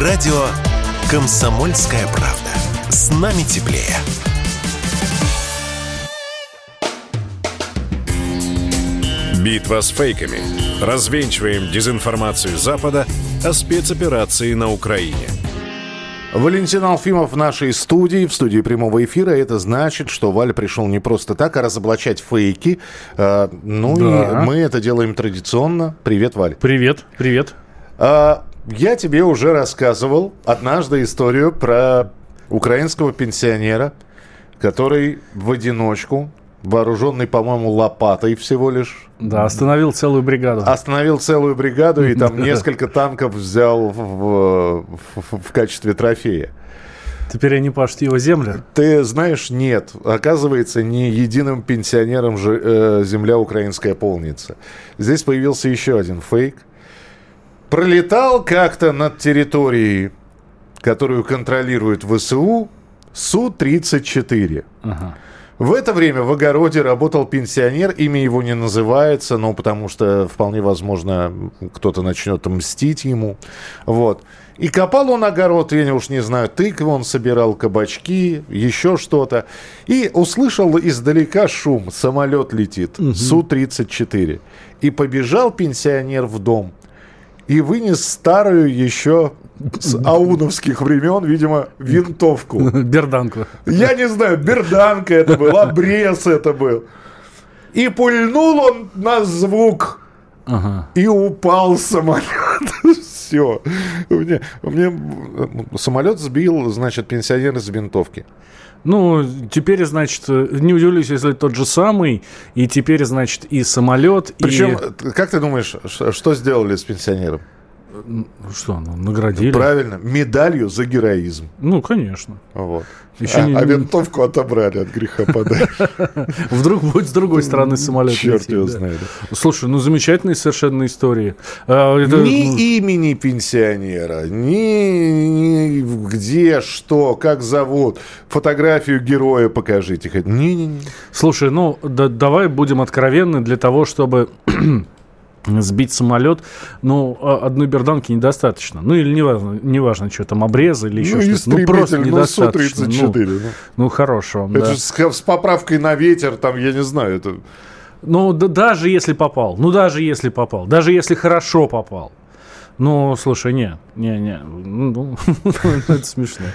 Радио «Комсомольская правда». С нами теплее. Битва с фейками. Развенчиваем дезинформацию Запада о спецоперации на Украине. Валентин Алфимов в нашей студии, в студии прямого эфира. Это значит, что Валя пришел не просто так, а разоблачать фейки. А, ну Да. и мы это делаем традиционно. Привет, Валь. Привет, привет. А, я тебе уже рассказывал однажды историю про украинского пенсионера, который в одиночку, вооруженный, по-моему, лопатой всего лишь, Да, остановил целую бригаду. остановил целую бригаду и там несколько танков взял в, в- в- в качестве трофея. Теперь они пашут его землю. Ты знаешь, нет. Оказывается, не единым пенсионером же, э, земля украинская полнится. Здесь появился еще один фейк. Пролетал как-то над территорией, которую контролирует ВСУ, Су-34. В это время в огороде работал пенсионер, имя его не называется, но потому что вполне возможно кто-то начнет мстить ему. Вот. И копал он огород, я уж не знаю, тыквы он собирал, кабачки, еще что-то. И услышал издалека шум, самолет летит, Су-34. И побежал пенсионер в дом и вынес старую еще с ауновских времен, видимо, винтовку. Берданку. Я не знаю, берданка это был, обрез это был. И пульнул он на звук. И упал самолет. Все. Мне, мне самолет сбил, значит, пенсионер из винтовки. Ну, теперь, значит, не удивлюсь, если тот же самый, и теперь, значит, и самолет, Причем, и... как ты думаешь, что сделали с пенсионером? Что, ну, наградили? Правильно, медалью за героизм. Ну, конечно. Вот. Еще а, не- а винтовку отобрали от греха подальше. Вдруг будет с другой стороны самолет Черт его знает. Слушай, ну, замечательные совершенно истории. А, это, ну, Ни имени пенсионера, ни, ни где, что, как зовут, фотографию героя покажите. Не-не-не. Слушай, ну да- давай будем откровенны для того, чтобы сбить самолет, ну, а- одной берданки недостаточно. Ну, или неважно, неважно что там, обрезы или еще Ну, что-то. Ну, просто ну, недостаточно. Ну, Су-34. Ну, ну, хорошо, Это да. же с, с поправкой на ветер, там, я не знаю, это... Ну, да- даже если попал, ну, даже если попал, даже если хорошо попал. Ну, слушай, не, не, не, ну, это смешно.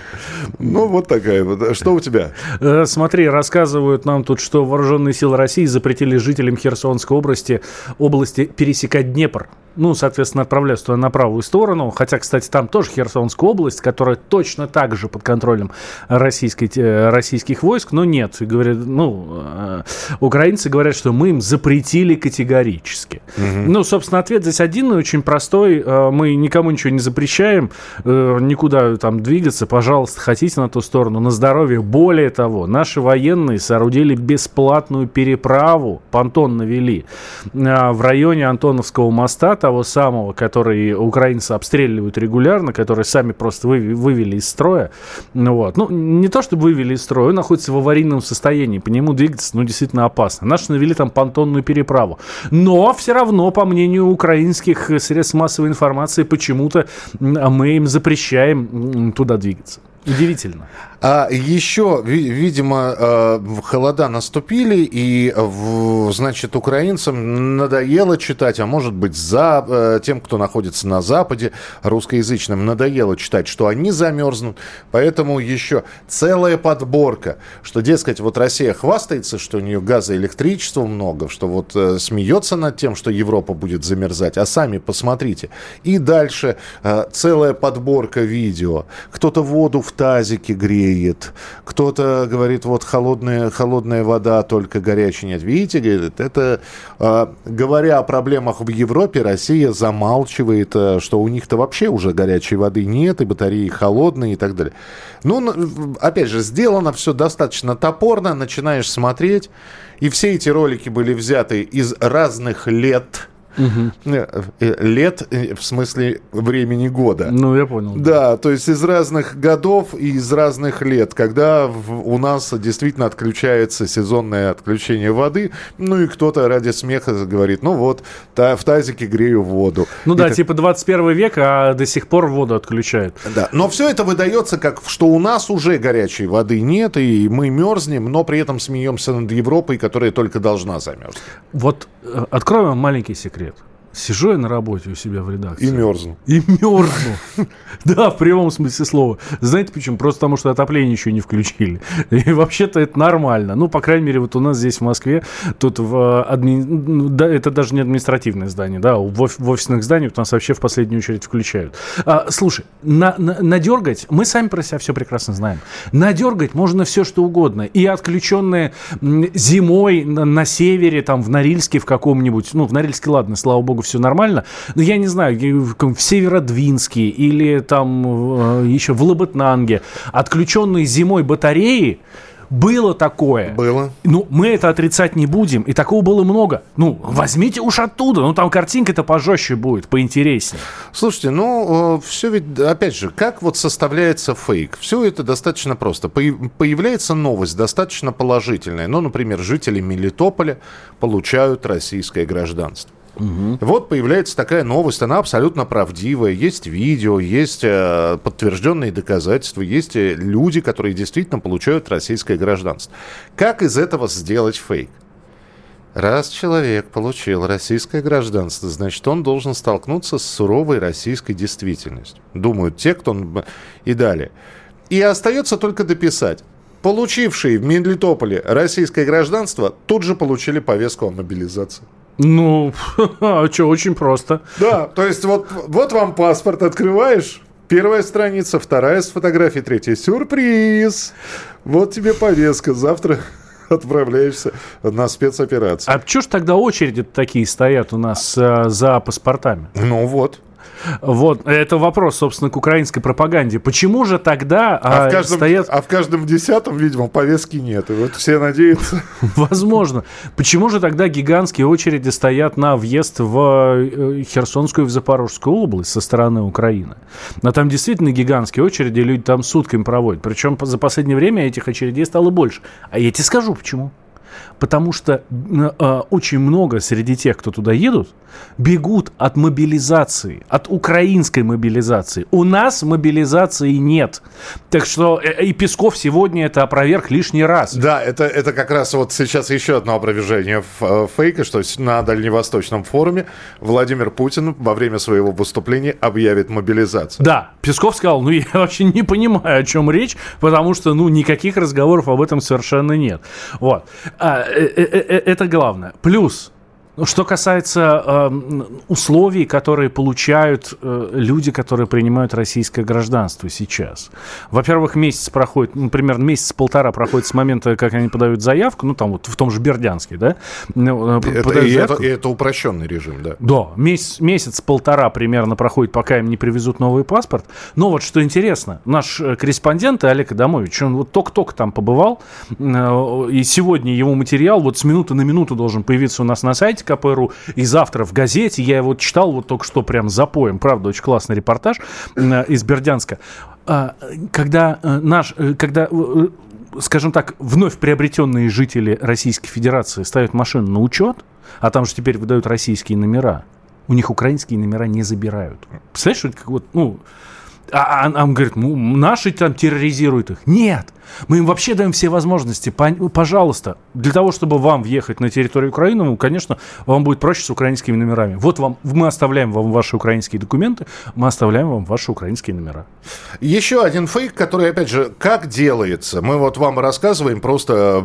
Ну, вот такая вот. А Что у тебя? Э, Смотри, рассказывают нам тут, что вооруженные силы России запретили жителям Херсонской области, области пересекать Днепр. Ну, соответственно, отправляются туда на правую сторону. Хотя, кстати, там тоже Херсонская область, которая точно так же под контролем российской, э, российских войск, но нет. И Говорят, ну, э, украинцы говорят, что мы им запретили категорически. Ну, собственно, ответ здесь один и очень простой. Э, Мы никому ничего не запрещаем, э, никуда там двигаться. Пожалуйста, хотите на ту сторону, на здоровье. Более того, наши военные соорудили бесплатную переправу, понтон навели, э, в районе Антоновского моста, того самого, который украинцы обстреливают регулярно, который сами просто выви- вывели из строя. Ну, вот. ну, не то чтобы вывели из строя, он находится в аварийном состоянии, по нему двигаться, ну, действительно опасно. Наши навели там понтонную переправу. Но все равно, по мнению украинских средств массовой информации, почему-то мы им запрещаем туда двигаться. Удивительно. А еще, ви- видимо, э, холода наступили, и, значит, украинцам надоело читать, а может быть, за э, тем, кто находится на Западе, русскоязычным, надоело читать, что они замерзнут. Поэтому еще целая подборка, что, дескать, вот Россия хвастается, что у нее газа и электричества много, что вот э, смеется над тем, что Европа будет замерзать, а сами посмотрите. И дальше целая подборка видео. Кто-то воду в тазике греет, кто-то говорит, вот холодная, холодная вода, только горячая нет. Видите, говорит, это, э, говоря о проблемах в Европе, Россия замалчивает, э, что у них-то вообще уже горячей воды нет, и батареи холодные и так далее. Ну, опять же, сделано все достаточно топорно, начинаешь смотреть, и все эти ролики были взяты из разных лет, Лет в смысле времени года. Ну, я понял. Да, то есть из разных годов и из разных лет, когда у нас действительно отключается сезонное отключение воды, ну и кто-то ради смеха говорит, ну вот, в тазике грею воду. Ну и да, так... типа 21 век, а до сих пор воду отключают. Да, но все это выдается как, что у нас уже горячей воды нет, и мы мерзнем, но при этом смеемся над Европой, которая только должна замерзнуть. Вот э, открою вам маленький секрет. Сижу я на работе у себя в редакции. И мерзну. И мерзну. Да, в прямом смысле слова. Знаете почему? Просто потому, что отопление еще не включили. И вообще-то это нормально. Ну, по крайней мере, вот у нас здесь в Москве, тут в э, адми... Ну, да, это даже не административное здание, да, в, оф... в офисных зданиях у нас вообще в последнюю очередь включают. А, слушай, на, на, надергать, мы сами про себя все прекрасно знаем, надергать можно все, что угодно. И отключенные зимой на, на севере, там, в Норильске в каком-нибудь, ну, в Норильске, ладно, слава богу, все нормально. Но я не знаю, в Северодвинске или там э, еще в Лабытнанге отключенные зимой батареи, было такое. Было. Ну, мы это отрицать не будем. И такого было много. Ну, возьмите уж оттуда. Ну, там картинка-то пожестче будет, поинтереснее. Слушайте, ну, э, все ведь, опять же, как вот составляется фейк? Все это достаточно просто. Появляется новость достаточно положительная. Ну, например, жители Мелитополя получают российское гражданство. Угу. Вот появляется такая новость, она абсолютно правдивая. Есть видео, есть э, подтвержденные доказательства, есть э, люди, которые действительно получают российское гражданство. Как из этого сделать фейк? Раз человек получил российское гражданство, значит, он должен столкнуться с суровой российской действительностью. Думают те, кто... И далее. И остается только дописать. Получившие в Мелитополе российское гражданство тут же получили повестку о мобилизации. Ну, а что, очень просто. Да, то есть вот, вот вам паспорт открываешь, Первая страница, вторая с фотографией, третья. Сюрприз! Вот тебе повестка. Завтра отправляешься на спецоперацию. А что ж тогда очереди такие стоят у нас э, за паспортами? Ну вот. Вот, это вопрос, собственно, к украинской пропаганде. Почему же тогда а, а в каждом, стоят... А в каждом десятом, видимо, повестки нет. И вот все надеются. Возможно. Почему же тогда гигантские очереди стоят на въезд в э, Херсонскую и в Запорожскую область со стороны Украины? Но там действительно гигантские очереди, люди там сутками проводят. Причем за последнее время этих очередей стало больше. А я тебе скажу, почему потому что э, очень много среди тех, кто туда едут, бегут от мобилизации, от украинской мобилизации. У нас мобилизации нет. Так что э, и Песков сегодня это опроверг лишний раз. Да, это, это как раз вот сейчас еще одно опровержение э, фейка, что на Дальневосточном форуме Владимир Путин во время своего выступления объявит мобилизацию. Да, Песков сказал, ну я вообще не понимаю, о чем речь, потому что ну никаких разговоров об этом совершенно нет. Вот. А, э, э, э, это главное. Плюс что касается э, условий, которые получают э, люди, которые принимают российское гражданство сейчас. Во-первых, месяц проходит, ну, примерно месяц-полтора проходит с момента, как они подают заявку, ну, там вот в том же Бердянске, да? Ну, э, это, и, это, и это упрощенный режим, да? Да, месяц, месяц-полтора примерно проходит, пока им не привезут новый паспорт. Но вот что интересно, наш э, корреспондент Олег Адамович, он вот только-только там побывал, э, и сегодня его материал вот с минуты на минуту должен появиться у нас на сайте, КПРУ, и завтра в газете. Я его читал вот только что прям запоем. Правда, очень классный репортаж э, из Бердянска. А, когда э, наш, э, когда скажем так, вновь приобретенные жители Российской Федерации ставят машину на учет, а там же теперь выдают российские номера, у них украинские номера не забирают. Представляешь, что это как вот, ну, а, а, а он говорит, ну, наши там терроризируют их. Нет, мы им вообще даем все возможности. Пожалуйста, для того, чтобы вам въехать на территорию Украины, ну, конечно, вам будет проще с украинскими номерами. Вот вам, мы оставляем вам ваши украинские документы, мы оставляем вам ваши украинские номера. Еще один фейк, который, опять же, как делается. Мы вот вам рассказываем просто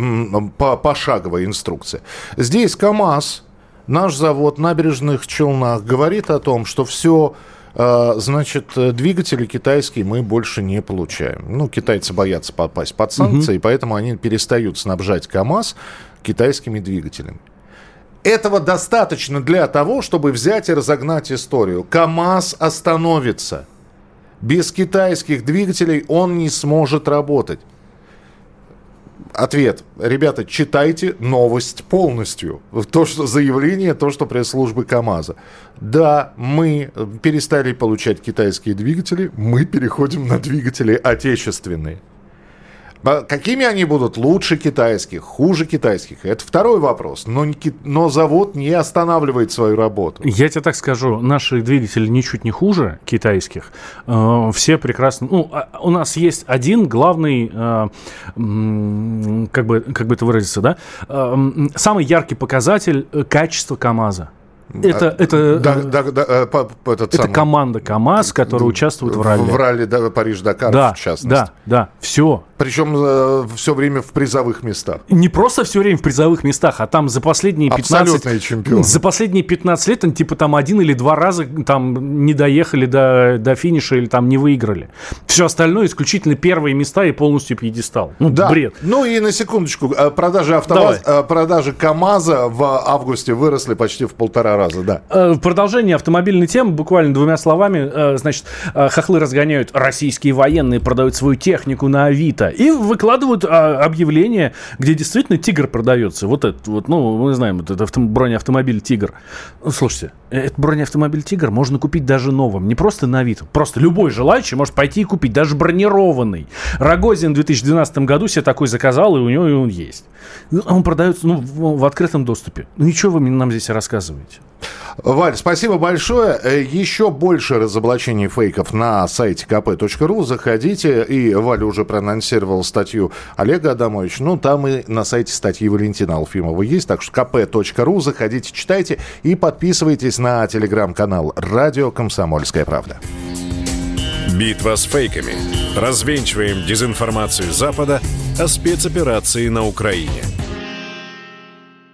по пошаговой инструкции. Здесь КАМАЗ, наш завод набережных Челнах, говорит о том, что все значит, двигатели китайские мы больше не получаем. Ну, китайцы боятся попасть под санкции, угу. поэтому они перестают снабжать КАМАЗ китайскими двигателями. Этого достаточно для того, чтобы взять и разогнать историю. КАМАЗ остановится. Без китайских двигателей он не сможет работать Ответ. Ребята, читайте новость полностью. То, что заявление, то, что пресс-службы КАМАЗа. Да, мы перестали получать китайские двигатели, мы переходим на двигатели отечественные. Какими они будут? Лучше китайских, хуже китайских? Это второй вопрос. Но, но завод не останавливает свою работу. Я тебе так скажу, наши двигатели ничуть не хуже китайских. Э, все прекрасно... Ну, а, у нас есть один главный, э, как бы, как бы это выразиться, да? Э, самый яркий показатель качества КАМАЗа. Это, это, да, да, да, этот это самый... команда КАМАЗ, которая участвует в ралли. В ралли да, Париж-Дакар, да, в частности. Да, да, все. Причем э, все время в призовых местах. Не просто все время в призовых местах, а там за последние 15... Абсолютные чемпионы. За последние 15 лет, они типа там один или два раза там не доехали до, до финиша или там не выиграли. Все остальное исключительно первые места и полностью пьедестал. Ну, да. бред. Ну и на секундочку, э, продажи, автоваз... Э, продажи КАМАЗа в августе выросли почти в полтора раза, да. Э, в продолжение автомобильной темы, буквально двумя словами, значит, хохлы разгоняют, российские военные продают свою технику на Авито. И выкладывают а, объявление, где действительно тигр продается. Вот этот вот, ну, мы знаем, вот это авто, бронеавтомобиль тигр. Ну, слушайте, этот бронеавтомобиль тигр можно купить даже новым. Не просто на вид. Просто любой желающий может пойти и купить, даже бронированный. Рогозин в 2012 году себе такой заказал, и у него и он есть. Он продается ну, в, открытом доступе. Ну, ничего вы нам здесь рассказываете. Валь, спасибо большое. Э, еще больше разоблачений фейков на сайте kp.ru. Заходите. И Валя уже проанонсировал статью Олега Адамовича. Ну, там и на сайте статьи Валентина Алфимова есть. Так что kp.ru. Заходите, читайте и подписывайтесь на телеграм-канал «Радио Комсомольская правда». Битва с фейками. Развенчиваем дезинформацию Запада о спецоперации на Украине –